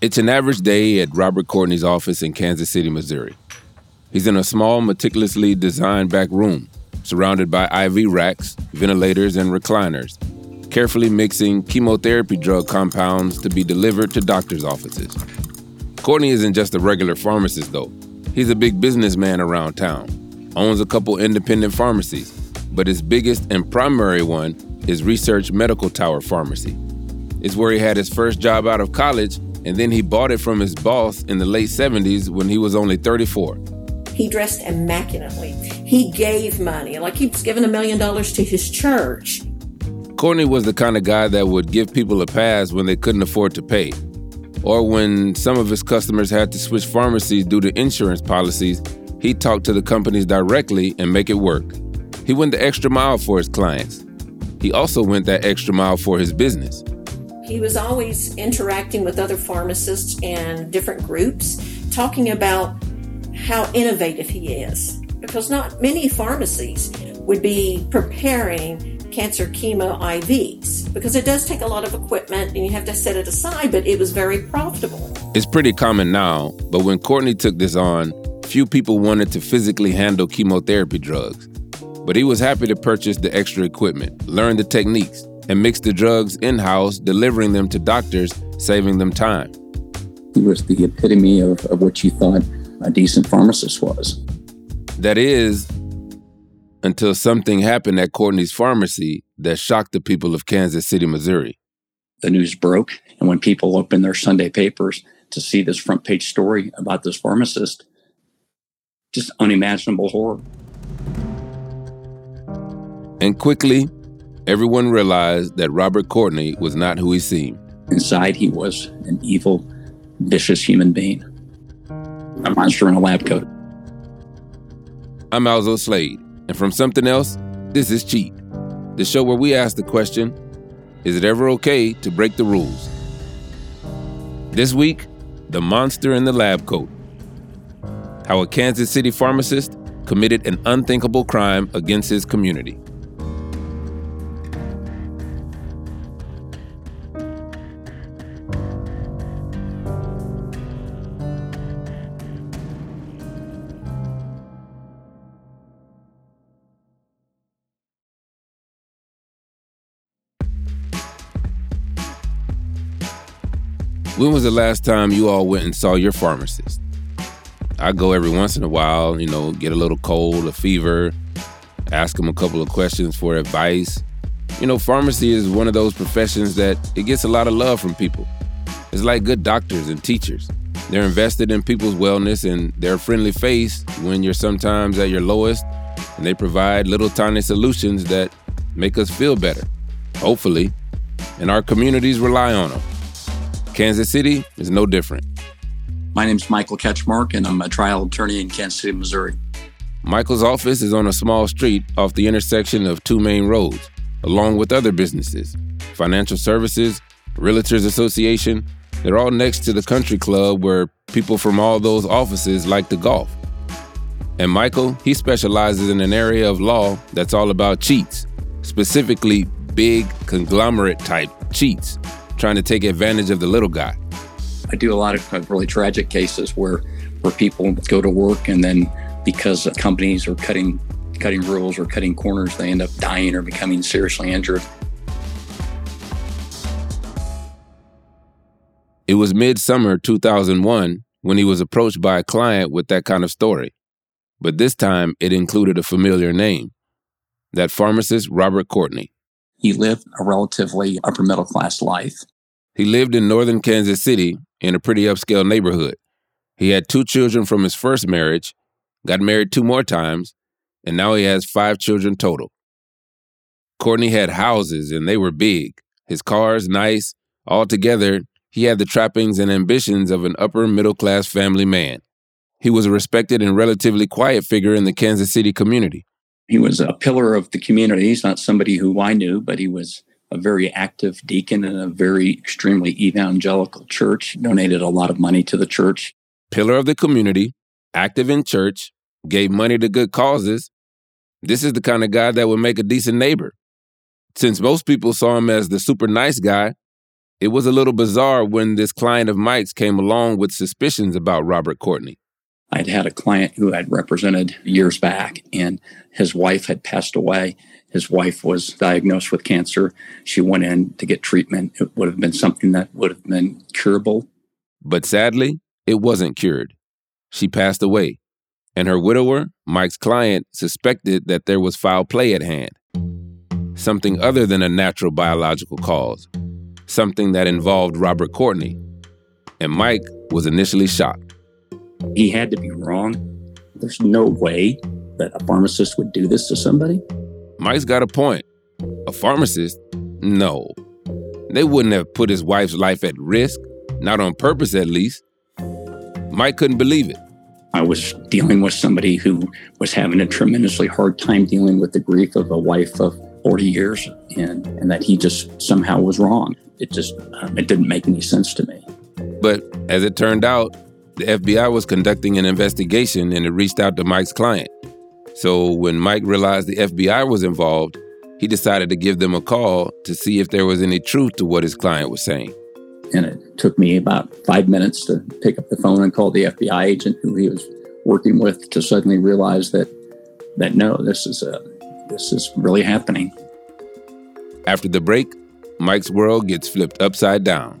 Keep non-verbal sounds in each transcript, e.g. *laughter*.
It's an average day at Robert Courtney's office in Kansas City, Missouri. He's in a small, meticulously designed back room, surrounded by IV racks, ventilators, and recliners, carefully mixing chemotherapy drug compounds to be delivered to doctors' offices. Courtney isn't just a regular pharmacist, though. He's a big businessman around town, owns a couple independent pharmacies, but his biggest and primary one is Research Medical Tower Pharmacy. It's where he had his first job out of college and then he bought it from his boss in the late 70s when he was only 34. He dressed immaculately. He gave money, like he was giving a million dollars to his church. Courtney was the kind of guy that would give people a pass when they couldn't afford to pay, or when some of his customers had to switch pharmacies due to insurance policies. He talked to the companies directly and make it work. He went the extra mile for his clients. He also went that extra mile for his business. He was always interacting with other pharmacists and different groups, talking about how innovative he is. Because not many pharmacies would be preparing cancer chemo IVs because it does take a lot of equipment and you have to set it aside, but it was very profitable. It's pretty common now, but when Courtney took this on, few people wanted to physically handle chemotherapy drugs. But he was happy to purchase the extra equipment, learn the techniques, and mix the drugs in house, delivering them to doctors, saving them time. He was the epitome of, of what you thought a decent pharmacist was. That is, until something happened at Courtney's pharmacy that shocked the people of Kansas City, Missouri. The news broke, and when people opened their Sunday papers to see this front page story about this pharmacist, just unimaginable horror. And quickly, Everyone realized that Robert Courtney was not who he seemed. Inside, he was an evil, vicious human being, a monster in a lab coat. I'm Alzo Slade, and from Something Else, this is Cheat, the show where we ask the question Is it ever okay to break the rules? This week, the monster in the lab coat. How a Kansas City pharmacist committed an unthinkable crime against his community. When was the last time you all went and saw your pharmacist? I go every once in a while, you know, get a little cold, a fever, ask them a couple of questions for advice. You know, pharmacy is one of those professions that it gets a lot of love from people. It's like good doctors and teachers. They're invested in people's wellness and they're a friendly face when you're sometimes at your lowest, and they provide little tiny solutions that make us feel better, hopefully, and our communities rely on them. Kansas City is no different. My name is Michael Ketchmark, and I'm a trial attorney in Kansas City, Missouri. Michael's office is on a small street off the intersection of two main roads, along with other businesses, financial services, realtors association. They're all next to the country club where people from all those offices like to golf. And Michael, he specializes in an area of law that's all about cheats, specifically big conglomerate type cheats trying to take advantage of the little guy. I do a lot of really tragic cases where where people go to work and then because companies are cutting cutting rules or cutting corners, they end up dying or becoming seriously injured. It was midsummer 2001 when he was approached by a client with that kind of story. But this time it included a familiar name that pharmacist, Robert Courtney. He lived a relatively upper middle class life. He lived in northern Kansas City in a pretty upscale neighborhood. He had two children from his first marriage, got married two more times, and now he has five children total. Courtney had houses and they were big, his cars nice. Altogether, he had the trappings and ambitions of an upper middle class family man. He was a respected and relatively quiet figure in the Kansas City community. He was a pillar of the community. He's not somebody who I knew, but he was a very active deacon in a very extremely evangelical church, donated a lot of money to the church. Pillar of the community, active in church, gave money to good causes. This is the kind of guy that would make a decent neighbor. Since most people saw him as the super nice guy, It was a little bizarre when this client of Mike's came along with suspicions about Robert Courtney. I'd had a client who I'd represented years back, and his wife had passed away. His wife was diagnosed with cancer. She went in to get treatment. It would have been something that would have been curable. But sadly, it wasn't cured. She passed away, and her widower, Mike's client, suspected that there was foul play at hand. Something other than a natural biological cause, something that involved Robert Courtney. And Mike was initially shocked. He had to be wrong. There's no way that a pharmacist would do this to somebody. Mike's got a point. A pharmacist? No. They wouldn't have put his wife's life at risk, not on purpose at least. Mike couldn't believe it. I was dealing with somebody who was having a tremendously hard time dealing with the grief of a wife of 40 years and, and that he just somehow was wrong. It just, um, it didn't make any sense to me. But as it turned out, the FBI was conducting an investigation and it reached out to Mike's client. So when Mike realized the FBI was involved, he decided to give them a call to see if there was any truth to what his client was saying. And it took me about five minutes to pick up the phone and call the FBI agent who he was working with to suddenly realize that that no, this is a this is really happening. After the break, Mike's world gets flipped upside down.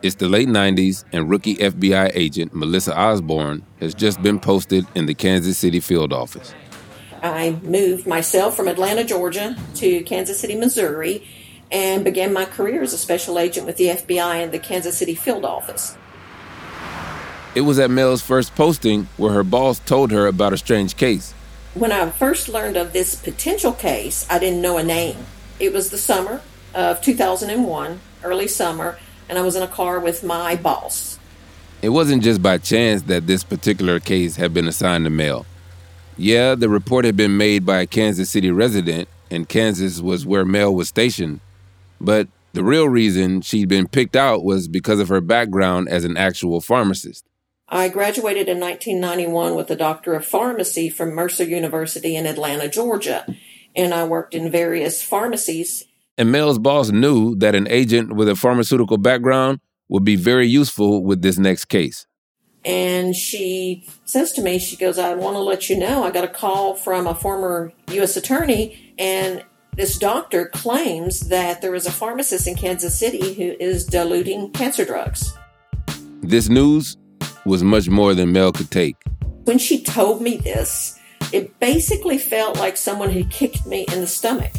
It's the late 90s, and rookie FBI agent Melissa Osborne has just been posted in the Kansas City field office. I moved myself from Atlanta, Georgia to Kansas City, Missouri, and began my career as a special agent with the FBI in the Kansas City field office. It was at Mel's first posting where her boss told her about a strange case. When I first learned of this potential case, I didn't know a name. It was the summer of 2001, early summer, and I was in a car with my boss. It wasn't just by chance that this particular case had been assigned to Mel. Yeah, the report had been made by a Kansas City resident, and Kansas was where Mel was stationed. But the real reason she'd been picked out was because of her background as an actual pharmacist. I graduated in 1991 with a Doctor of Pharmacy from Mercer University in Atlanta, Georgia, and I worked in various pharmacies and Mel's boss knew that an agent with a pharmaceutical background would be very useful with this next case. And she says to me, she goes, I want to let you know I got a call from a former U.S. attorney, and this doctor claims that there is a pharmacist in Kansas City who is diluting cancer drugs. This news was much more than Mel could take. When she told me this, it basically felt like someone had kicked me in the stomach.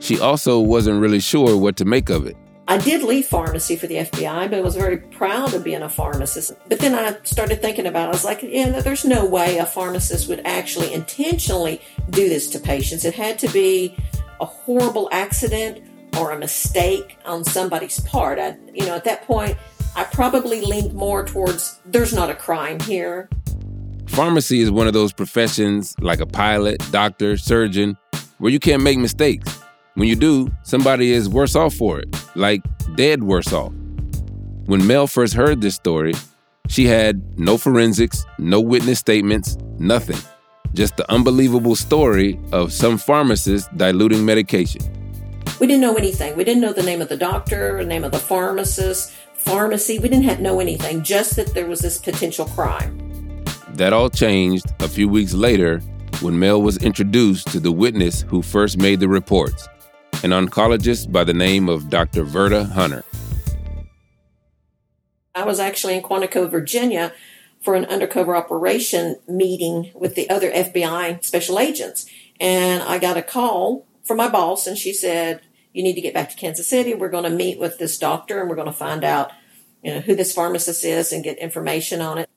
She also wasn't really sure what to make of it. I did leave pharmacy for the FBI, but I was very proud of being a pharmacist. But then I started thinking about it. I was like, yeah, there's no way a pharmacist would actually intentionally do this to patients. It had to be a horrible accident or a mistake on somebody's part. I, you know, at that point, I probably leaned more towards there's not a crime here. Pharmacy is one of those professions like a pilot, doctor, surgeon, where you can't make mistakes. When you do, somebody is worse off for it, like dead worse off. When Mel first heard this story, she had no forensics, no witness statements, nothing. Just the unbelievable story of some pharmacist diluting medication. We didn't know anything. We didn't know the name of the doctor, the name of the pharmacist, pharmacy. We didn't have, know anything, just that there was this potential crime. That all changed a few weeks later when Mel was introduced to the witness who first made the reports, an oncologist by the name of Dr. Verda Hunter. I was actually in Quantico, Virginia for an undercover operation meeting with the other FBI special agents. And I got a call from my boss, and she said, You need to get back to Kansas City. We're going to meet with this doctor and we're going to find out you know, who this pharmacist is and get information on it.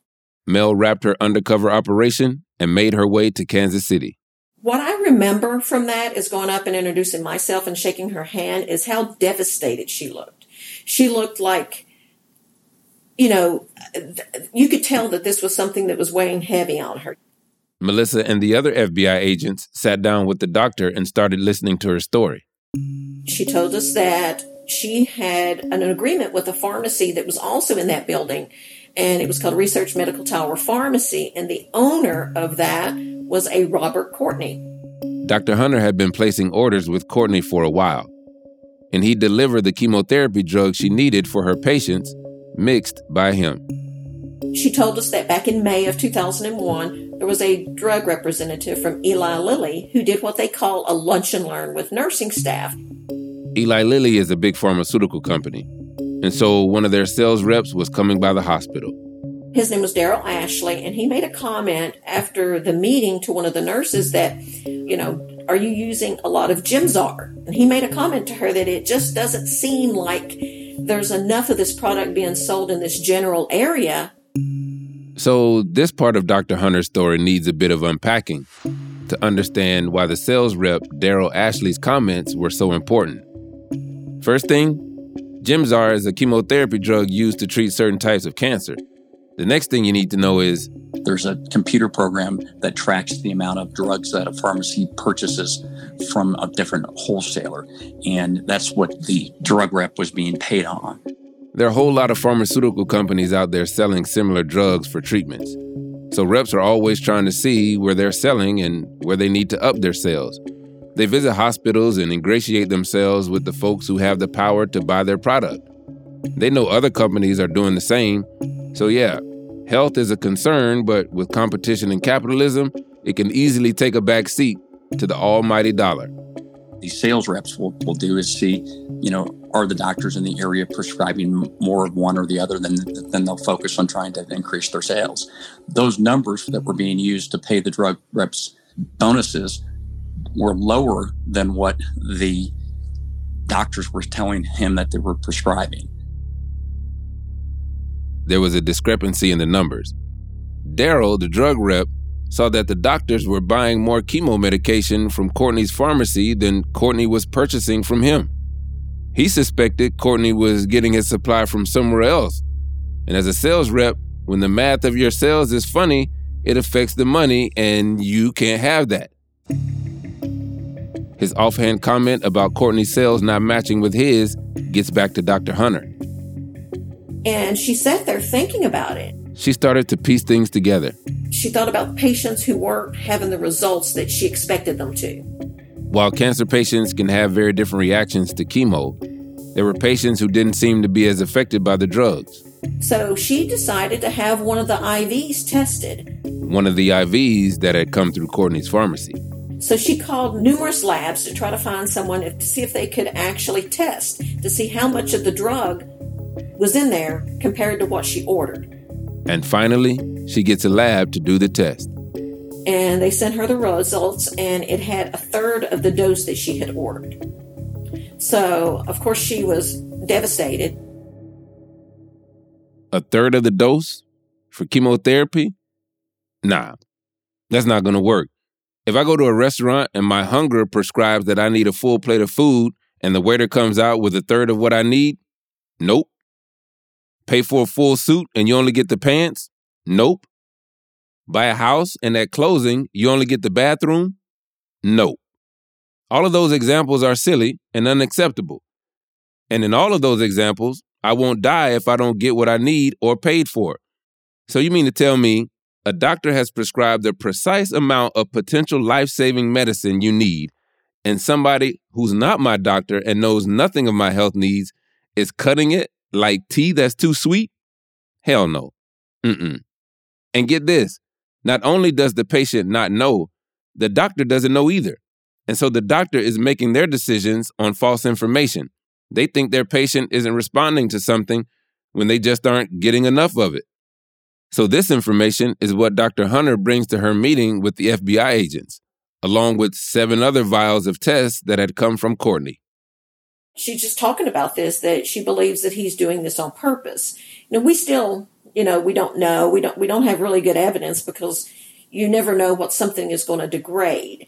Mel wrapped her undercover operation and made her way to Kansas City. What I remember from that is going up and introducing myself and shaking her hand is how devastated she looked. She looked like, you know, you could tell that this was something that was weighing heavy on her. Melissa and the other FBI agents sat down with the doctor and started listening to her story. She told us that she had an agreement with a pharmacy that was also in that building, and it was called Research Medical Tower Pharmacy, and the owner of that was a Robert Courtney. Dr. Hunter had been placing orders with Courtney for a while, and he delivered the chemotherapy drugs she needed for her patients, mixed by him. She told us that back in May of 2001, there was a drug representative from Eli Lilly who did what they call a lunch and learn with nursing staff. Eli Lilly is a big pharmaceutical company, and so one of their sales reps was coming by the hospital. His name was Daryl Ashley, and he made a comment after the meeting to one of the nurses that, you know, are you using a lot of Gemzar? And he made a comment to her that it just doesn't seem like there's enough of this product being sold in this general area. So, this part of Dr. Hunter's story needs a bit of unpacking to understand why the sales rep, Daryl Ashley's comments were so important. First thing, Gemzar is a chemotherapy drug used to treat certain types of cancer. The next thing you need to know is there's a computer program that tracks the amount of drugs that a pharmacy purchases from a different wholesaler. And that's what the drug rep was being paid on. There are a whole lot of pharmaceutical companies out there selling similar drugs for treatments. So reps are always trying to see where they're selling and where they need to up their sales. They visit hospitals and ingratiate themselves with the folks who have the power to buy their product. They know other companies are doing the same. So, yeah, health is a concern, but with competition and capitalism, it can easily take a back seat to the almighty dollar. These sales reps will, will do is see, you know, are the doctors in the area prescribing more of one or the other, then, then they'll focus on trying to increase their sales. Those numbers that were being used to pay the drug reps bonuses were lower than what the doctors were telling him that they were prescribing. There was a discrepancy in the numbers. Daryl, the drug rep, saw that the doctors were buying more chemo medication from Courtney's pharmacy than Courtney was purchasing from him. He suspected Courtney was getting his supply from somewhere else. And as a sales rep, when the math of your sales is funny, it affects the money, and you can't have that. His offhand comment about Courtney's sales not matching with his gets back to Dr. Hunter. And she sat there thinking about it. She started to piece things together. She thought about patients who weren't having the results that she expected them to. While cancer patients can have very different reactions to chemo, there were patients who didn't seem to be as affected by the drugs. So she decided to have one of the IVs tested. One of the IVs that had come through Courtney's pharmacy. So she called numerous labs to try to find someone to see if they could actually test to see how much of the drug was in there compared to what she ordered. And finally, she gets a lab to do the test. And they sent her the results, and it had a third of the dose that she had ordered. So, of course, she was devastated. A third of the dose for chemotherapy? Nah, that's not going to work. If I go to a restaurant and my hunger prescribes that I need a full plate of food and the waiter comes out with a third of what I need, nope. Pay for a full suit and you only get the pants? Nope. Buy a house and at closing you only get the bathroom? Nope. All of those examples are silly and unacceptable. And in all of those examples, I won't die if I don't get what I need or paid for. So you mean to tell me a doctor has prescribed the precise amount of potential life saving medicine you need, and somebody who's not my doctor and knows nothing of my health needs is cutting it like tea that's too sweet? Hell no. Mm-mm. And get this Not only does the patient not know, the doctor doesn't know either. And so the doctor is making their decisions on false information. They think their patient isn't responding to something when they just aren't getting enough of it. So, this information is what Dr. Hunter brings to her meeting with the FBI agents, along with seven other vials of tests that had come from Courtney. She's just talking about this that she believes that he's doing this on purpose. Now, we still, you know, we don't know. We don't we don't have really good evidence because you never know what something is going to degrade.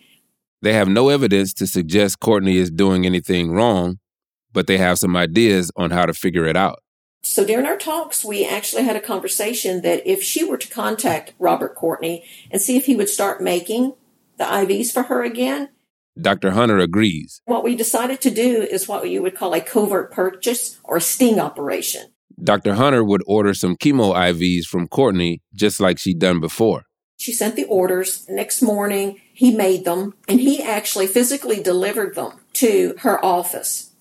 They have no evidence to suggest Courtney is doing anything wrong, but they have some ideas on how to figure it out. So during our talks, we actually had a conversation that if she were to contact Robert Courtney and see if he would start making the IVs for her again. Dr. Hunter agrees. What we decided to do is what you would call a covert purchase or a sting operation. Dr. Hunter would order some chemo IVs from Courtney just like she'd done before. She sent the orders. Next morning, he made them and he actually physically delivered them to her office.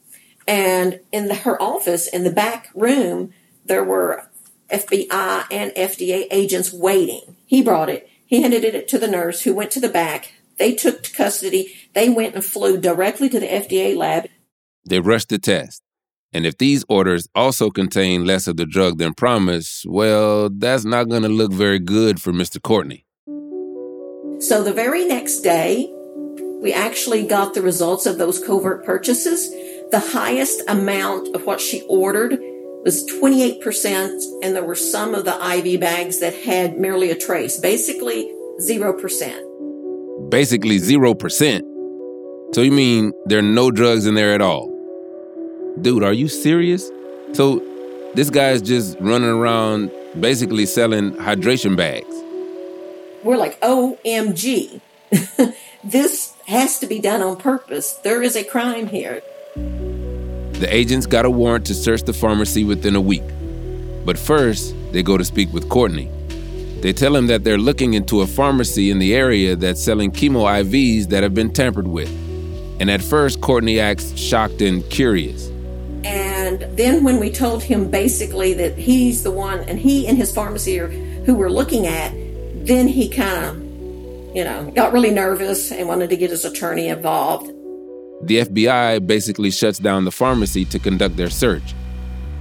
And in the, her office, in the back room, there were FBI and FDA agents waiting. He brought it. He handed it to the nurse who went to the back. They took custody. They went and flew directly to the FDA lab. They rushed the test. And if these orders also contain less of the drug than promised, well, that's not going to look very good for Mr. Courtney. So the very next day, we actually got the results of those covert purchases. The highest amount of what she ordered was 28%, and there were some of the IV bags that had merely a trace, basically 0%. Basically 0%? So you mean there are no drugs in there at all? Dude, are you serious? So this guy's just running around basically selling hydration bags. We're like, OMG. *laughs* this has to be done on purpose. There is a crime here. The agents got a warrant to search the pharmacy within a week. But first, they go to speak with Courtney. They tell him that they're looking into a pharmacy in the area that's selling chemo IVs that have been tampered with. And at first, Courtney acts shocked and curious. And then when we told him basically that he's the one, and he and his pharmacy are who we're looking at, then he kind of, you know, got really nervous and wanted to get his attorney involved. The FBI basically shuts down the pharmacy to conduct their search,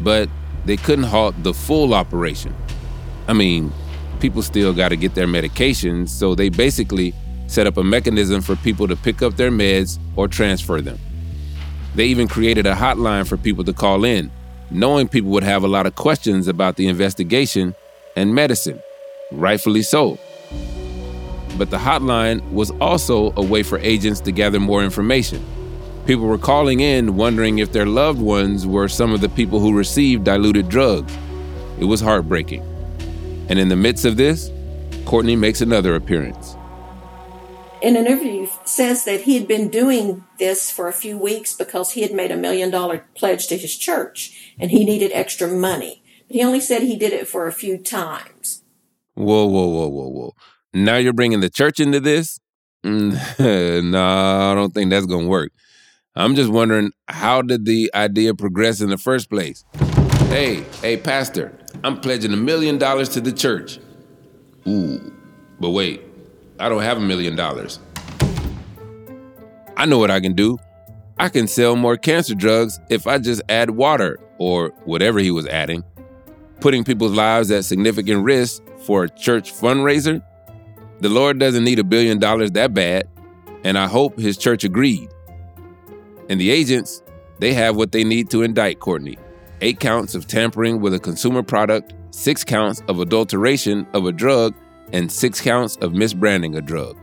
but they couldn't halt the full operation. I mean, people still got to get their medications, so they basically set up a mechanism for people to pick up their meds or transfer them. They even created a hotline for people to call in, knowing people would have a lot of questions about the investigation and medicine. Rightfully so. But the hotline was also a way for agents to gather more information. People were calling in wondering if their loved ones were some of the people who received diluted drugs. It was heartbreaking. And in the midst of this, Courtney makes another appearance. In an interview, says that he had been doing this for a few weeks because he had made a million dollar pledge to his church and he needed extra money. But he only said he did it for a few times. Whoa, whoa, whoa, whoa, whoa. Now you're bringing the church into this? *laughs* No, I don't think that's going to work. I'm just wondering how did the idea progress in the first place? Hey, hey, Pastor, I'm pledging a million dollars to the church. Ooh, but wait, I don't have a million dollars. I know what I can do. I can sell more cancer drugs if I just add water or whatever he was adding. Putting people's lives at significant risk for a church fundraiser? The Lord doesn't need a billion dollars that bad, and I hope his church agreed. And the agents, they have what they need to indict Courtney eight counts of tampering with a consumer product, six counts of adulteration of a drug, and six counts of misbranding a drug.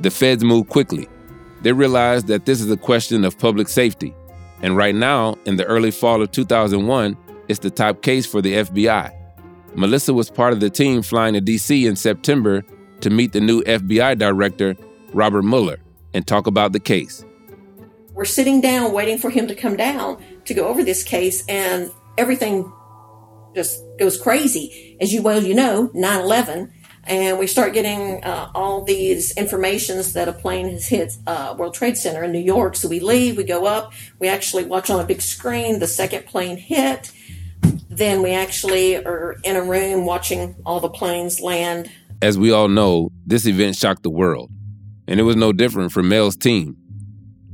The feds move quickly. They realize that this is a question of public safety. And right now, in the early fall of 2001, it's the top case for the FBI. Melissa was part of the team flying to DC in September to meet the new FBI director, Robert Mueller, and talk about the case. We're sitting down waiting for him to come down to go over this case, and everything just goes crazy. As you well you know, 9 11, and we start getting uh, all these informations that a plane has hit uh, World Trade Center in New York. So we leave, we go up, we actually watch on a big screen the second plane hit. Then we actually are in a room watching all the planes land As we all know, this event shocked the world, and it was no different for Mel's team.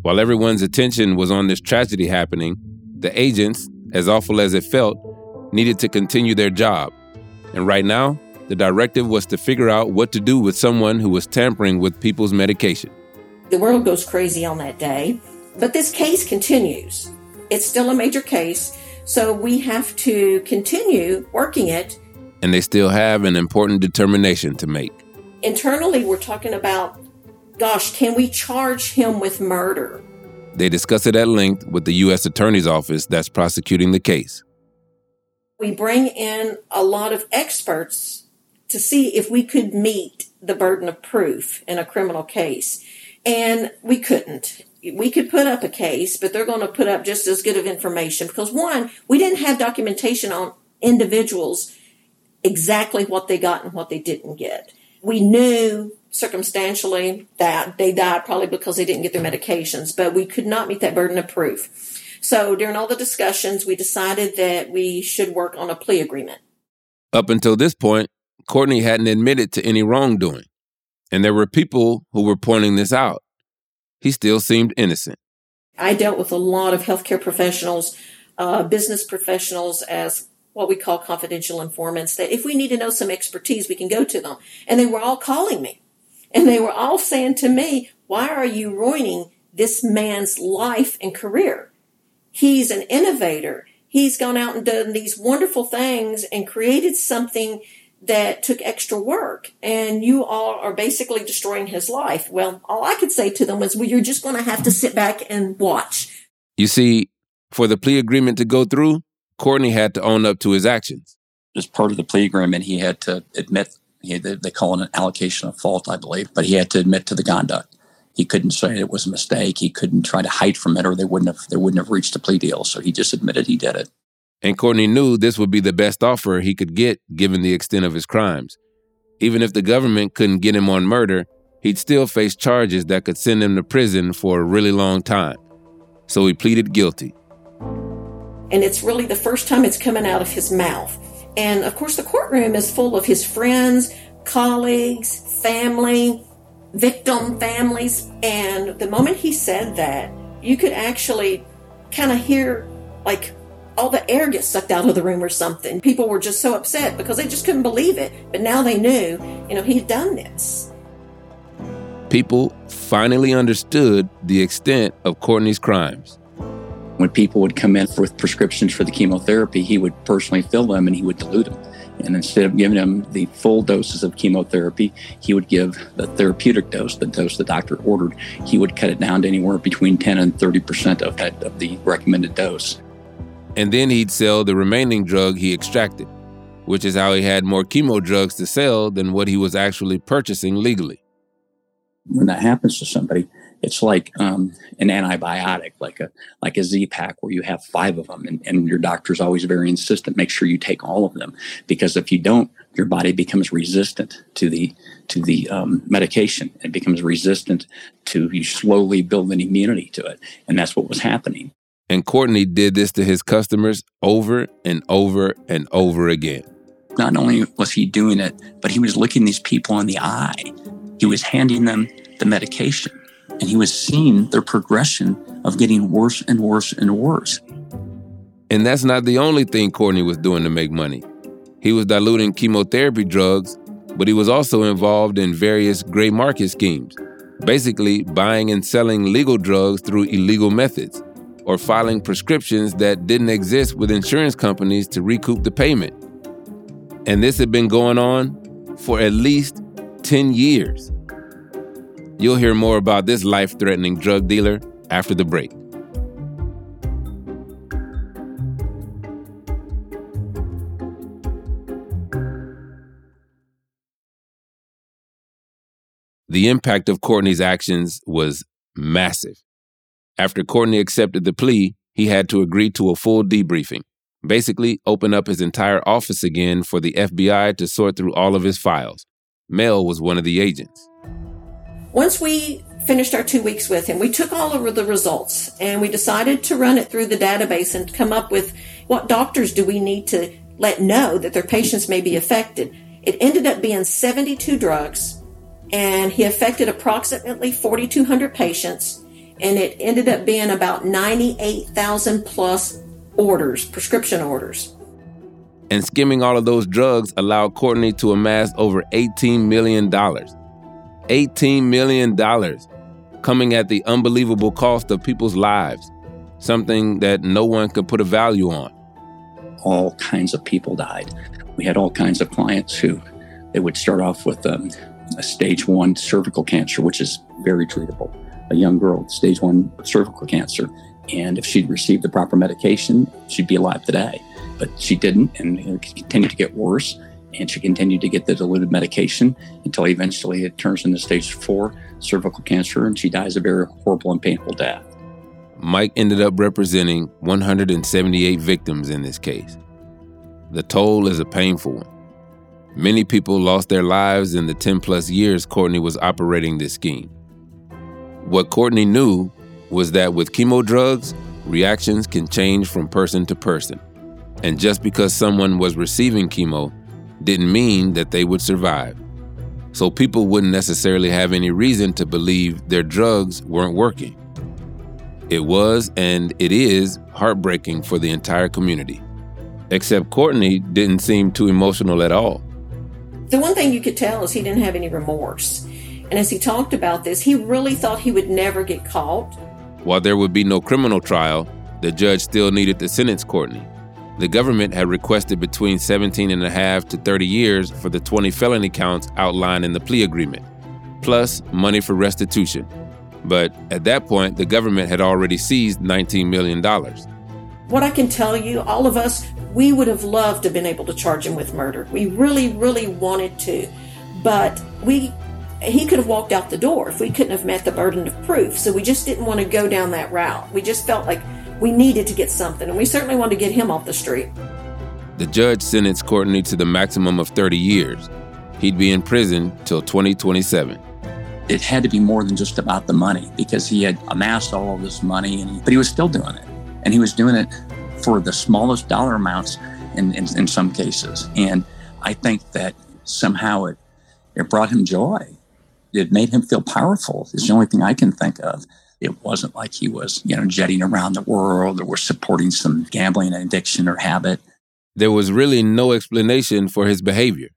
While everyone's attention was on this tragedy happening, the agents, as awful as it felt, needed to continue their job. And right now, the directive was to figure out what to do with someone who was tampering with people's medication. The world goes crazy on that day, but this case continues. It's still a major case, so we have to continue working it. And they still have an important determination to make. Internally, we're talking about gosh, can we charge him with murder? They discuss it at length with the U.S. Attorney's Office that's prosecuting the case. We bring in a lot of experts to see if we could meet the burden of proof in a criminal case. And we couldn't. We could put up a case, but they're going to put up just as good of information because one, we didn't have documentation on individuals exactly what they got and what they didn't get. We knew circumstantially that they died probably because they didn't get their medications, but we could not meet that burden of proof. So during all the discussions, we decided that we should work on a plea agreement. Up until this point, Courtney hadn't admitted to any wrongdoing, and there were people who were pointing this out. He still seemed innocent. I dealt with a lot of healthcare professionals, uh, business professionals as what we call confidential informants that if we need to know some expertise, we can go to them. And they were all calling me. And they were all saying to me, why are you ruining this man's life and career? He's an innovator. He's gone out and done these wonderful things and created something that took extra work and you all are basically destroying his life. Well, all I could say to them was, well, you're just going to have to sit back and watch. You see, for the plea agreement to go through, Courtney had to own up to his actions. As part of the plea agreement, he had to admit he, they call it an allocation of fault, I believe, but he had to admit to the conduct. He couldn't say it was a mistake. He couldn't try to hide from it, or they wouldn't have they wouldn't have reached a plea deal. So he just admitted he did it. And Courtney knew this would be the best offer he could get given the extent of his crimes. Even if the government couldn't get him on murder, he'd still face charges that could send him to prison for a really long time. So he pleaded guilty. And it's really the first time it's coming out of his mouth. And of course, the courtroom is full of his friends, colleagues, family, victim families. And the moment he said that, you could actually kind of hear like all the air get sucked out of the room or something. People were just so upset because they just couldn't believe it. But now they knew, you know, he'd done this. People finally understood the extent of Courtney's crimes. When people would come in with prescriptions for the chemotherapy, he would personally fill them and he would dilute them. And instead of giving them the full doses of chemotherapy, he would give the therapeutic dose, the dose the doctor ordered. He would cut it down to anywhere between 10 and 30% of, that, of the recommended dose. And then he'd sell the remaining drug he extracted, which is how he had more chemo drugs to sell than what he was actually purchasing legally. When that happens to somebody, it's like um, an antibiotic, like a like a Z pack, where you have five of them, and, and your doctor's always very insistent. Make sure you take all of them, because if you don't, your body becomes resistant to the to the um, medication. It becomes resistant to you slowly build an immunity to it, and that's what was happening. And Courtney did this to his customers over and over and over again. Not only was he doing it, but he was looking these people in the eye. He was handing them the medication and he was seeing their progression of getting worse and worse and worse. And that's not the only thing Courtney was doing to make money. He was diluting chemotherapy drugs, but he was also involved in various gray market schemes, basically buying and selling legal drugs through illegal methods, or filing prescriptions that didn't exist with insurance companies to recoup the payment. And this had been going on for at least 10 years. You'll hear more about this life threatening drug dealer after the break. The impact of Courtney's actions was massive. After Courtney accepted the plea, he had to agree to a full debriefing, basically, open up his entire office again for the FBI to sort through all of his files. Mel was one of the agents. Once we finished our two weeks with him, we took all of the results and we decided to run it through the database and come up with what doctors do we need to let know that their patients may be affected. It ended up being 72 drugs, and he affected approximately 4,200 patients, and it ended up being about 98,000 plus orders, prescription orders. And skimming all of those drugs allowed Courtney to amass over $18 million. $18 million coming at the unbelievable cost of people's lives, something that no one could put a value on. All kinds of people died. We had all kinds of clients who they would start off with um, a stage one cervical cancer, which is very treatable. A young girl stage one cervical cancer. And if she'd received the proper medication, she'd be alive today. But she didn't, and it continued to get worse. And she continued to get the diluted medication until eventually it turns into stage four cervical cancer, and she dies a very horrible and painful death. Mike ended up representing 178 victims in this case. The toll is a painful one. Many people lost their lives in the 10 plus years Courtney was operating this scheme. What Courtney knew was that with chemo drugs, reactions can change from person to person. And just because someone was receiving chemo didn't mean that they would survive. So people wouldn't necessarily have any reason to believe their drugs weren't working. It was and it is heartbreaking for the entire community. Except Courtney didn't seem too emotional at all. The one thing you could tell is he didn't have any remorse. And as he talked about this, he really thought he would never get caught. While there would be no criminal trial, the judge still needed to sentence Courtney. The government had requested between 17 and a half to 30 years for the 20 felony counts outlined in the plea agreement, plus money for restitution. But at that point, the government had already seized $19 million. What I can tell you, all of us, we would have loved to have been able to charge him with murder. We really, really wanted to. But we he could have walked out the door if we couldn't have met the burden of proof. So we just didn't want to go down that route. We just felt like we needed to get something, and we certainly wanted to get him off the street. The judge sentenced Courtney to the maximum of 30 years. He'd be in prison till 2027. It had to be more than just about the money because he had amassed all of this money, and but he was still doing it. And he was doing it for the smallest dollar amounts in, in, in some cases. And I think that somehow it, it brought him joy. It made him feel powerful, is the only thing I can think of. It wasn't like he was, you know, jetting around the world or was supporting some gambling addiction or habit. There was really no explanation for his behavior.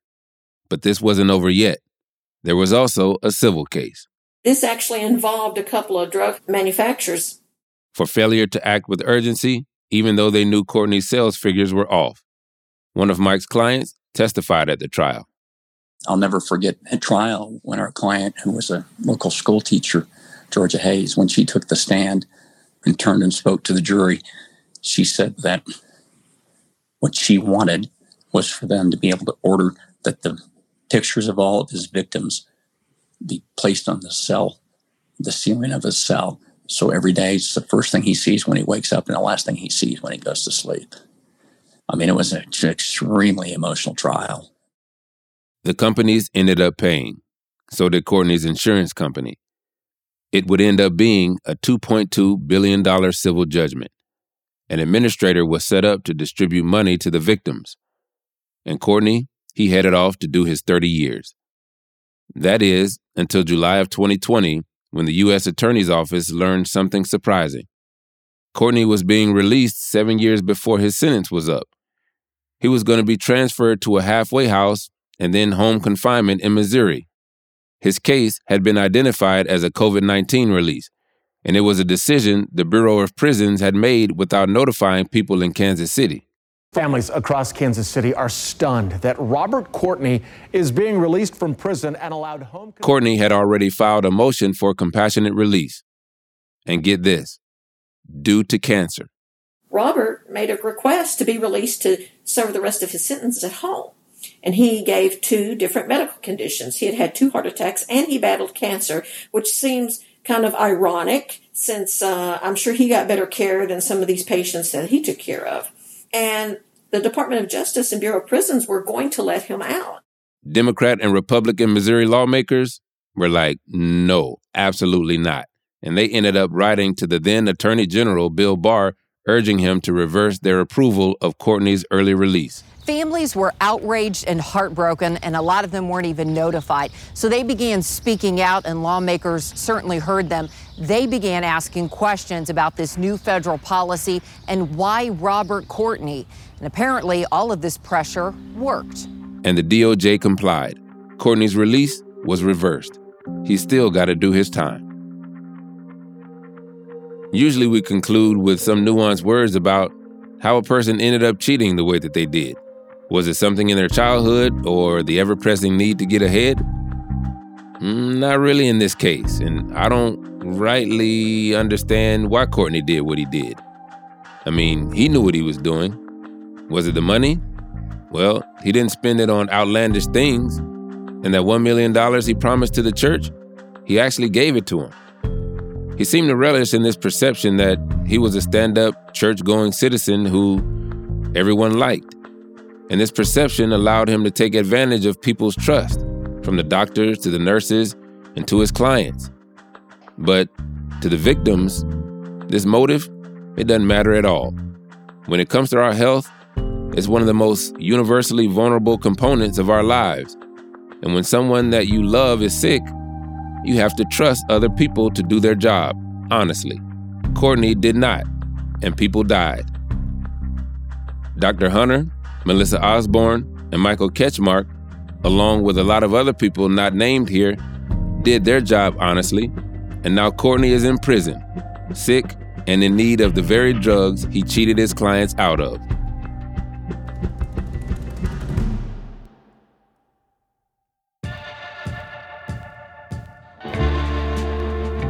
But this wasn't over yet. There was also a civil case. This actually involved a couple of drug manufacturers. For failure to act with urgency, even though they knew Courtney's sales figures were off. One of Mike's clients testified at the trial. I'll never forget at trial when our client, who was a local school teacher, Georgia Hayes, when she took the stand and turned and spoke to the jury, she said that what she wanted was for them to be able to order that the pictures of all of his victims be placed on the cell, the ceiling of his cell. So every day it's the first thing he sees when he wakes up and the last thing he sees when he goes to sleep. I mean, it was an extremely emotional trial. The companies ended up paying. So did Courtney's insurance company it would end up being a $2.2 billion civil judgment. An administrator was set up to distribute money to the victims. And Courtney, he headed off to do his 30 years. That is, until July of 2020, when the U.S. Attorney's Office learned something surprising. Courtney was being released seven years before his sentence was up. He was going to be transferred to a halfway house and then home confinement in Missouri. His case had been identified as a COVID 19 release, and it was a decision the Bureau of Prisons had made without notifying people in Kansas City. Families across Kansas City are stunned that Robert Courtney is being released from prison and allowed home. Courtney had already filed a motion for compassionate release. And get this due to cancer. Robert made a request to be released to serve the rest of his sentence at home and he gave two different medical conditions. He had had two heart attacks and he battled cancer, which seems kind of ironic since uh, I'm sure he got better care than some of these patients that he took care of. And the Department of Justice and Bureau of Prisons were going to let him out. Democrat and Republican Missouri lawmakers were like, no, absolutely not. And they ended up writing to the then Attorney General, Bill Barr, urging him to reverse their approval of Courtney's early release. Families were outraged and heartbroken, and a lot of them weren't even notified. So they began speaking out, and lawmakers certainly heard them. They began asking questions about this new federal policy and why Robert Courtney. And apparently, all of this pressure worked. And the DOJ complied. Courtney's release was reversed. He still got to do his time. Usually, we conclude with some nuanced words about how a person ended up cheating the way that they did. Was it something in their childhood or the ever pressing need to get ahead? Mm, not really in this case, and I don't rightly understand why Courtney did what he did. I mean, he knew what he was doing. Was it the money? Well, he didn't spend it on outlandish things. And that $1 million he promised to the church, he actually gave it to him. He seemed to relish in this perception that he was a stand up, church going citizen who everyone liked. And this perception allowed him to take advantage of people's trust, from the doctors to the nurses and to his clients. But to the victims, this motive, it doesn't matter at all. When it comes to our health, it's one of the most universally vulnerable components of our lives. And when someone that you love is sick, you have to trust other people to do their job, honestly. Courtney did not, and people died. Dr. Hunter, Melissa Osborne, and Michael Ketchmark, along with a lot of other people not named here, did their job honestly, and now Courtney is in prison, sick and in need of the very drugs he cheated his clients out of.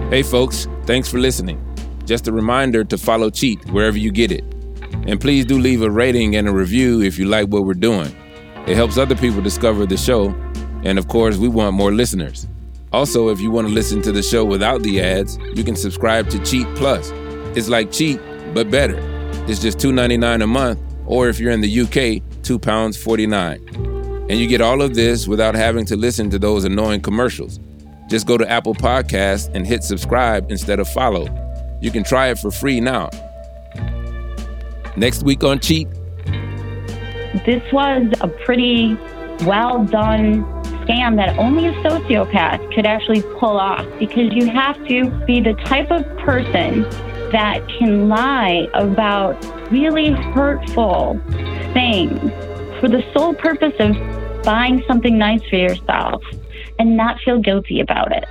Hey, folks, thanks for listening. Just a reminder to follow Cheat wherever you get it. And please do leave a rating and a review if you like what we're doing. It helps other people discover the show. And of course, we want more listeners. Also, if you want to listen to the show without the ads, you can subscribe to Cheat Plus. It's like Cheat, but better. It's just $2.99 a month, or if you're in the UK, £2.49. And you get all of this without having to listen to those annoying commercials. Just go to Apple Podcasts and hit subscribe instead of follow. You can try it for free now. Next week on Cheat. This was a pretty well done scam that only a sociopath could actually pull off because you have to be the type of person that can lie about really hurtful things for the sole purpose of buying something nice for yourself and not feel guilty about it.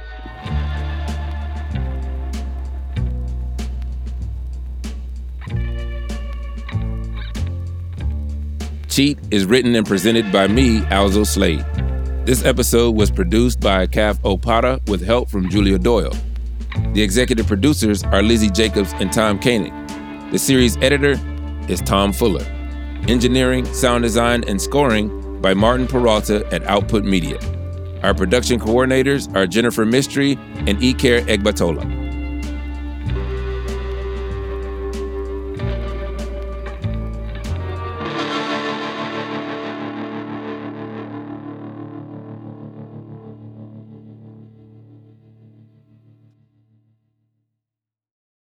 Cheat is written and presented by me, Alzo Slade. This episode was produced by Kaf Opata with help from Julia Doyle. The executive producers are Lizzie Jacobs and Tom Koenig. The series editor is Tom Fuller. Engineering, sound design, and scoring by Martin Peralta at Output Media. Our production coordinators are Jennifer Mystery and Iker Egbatola.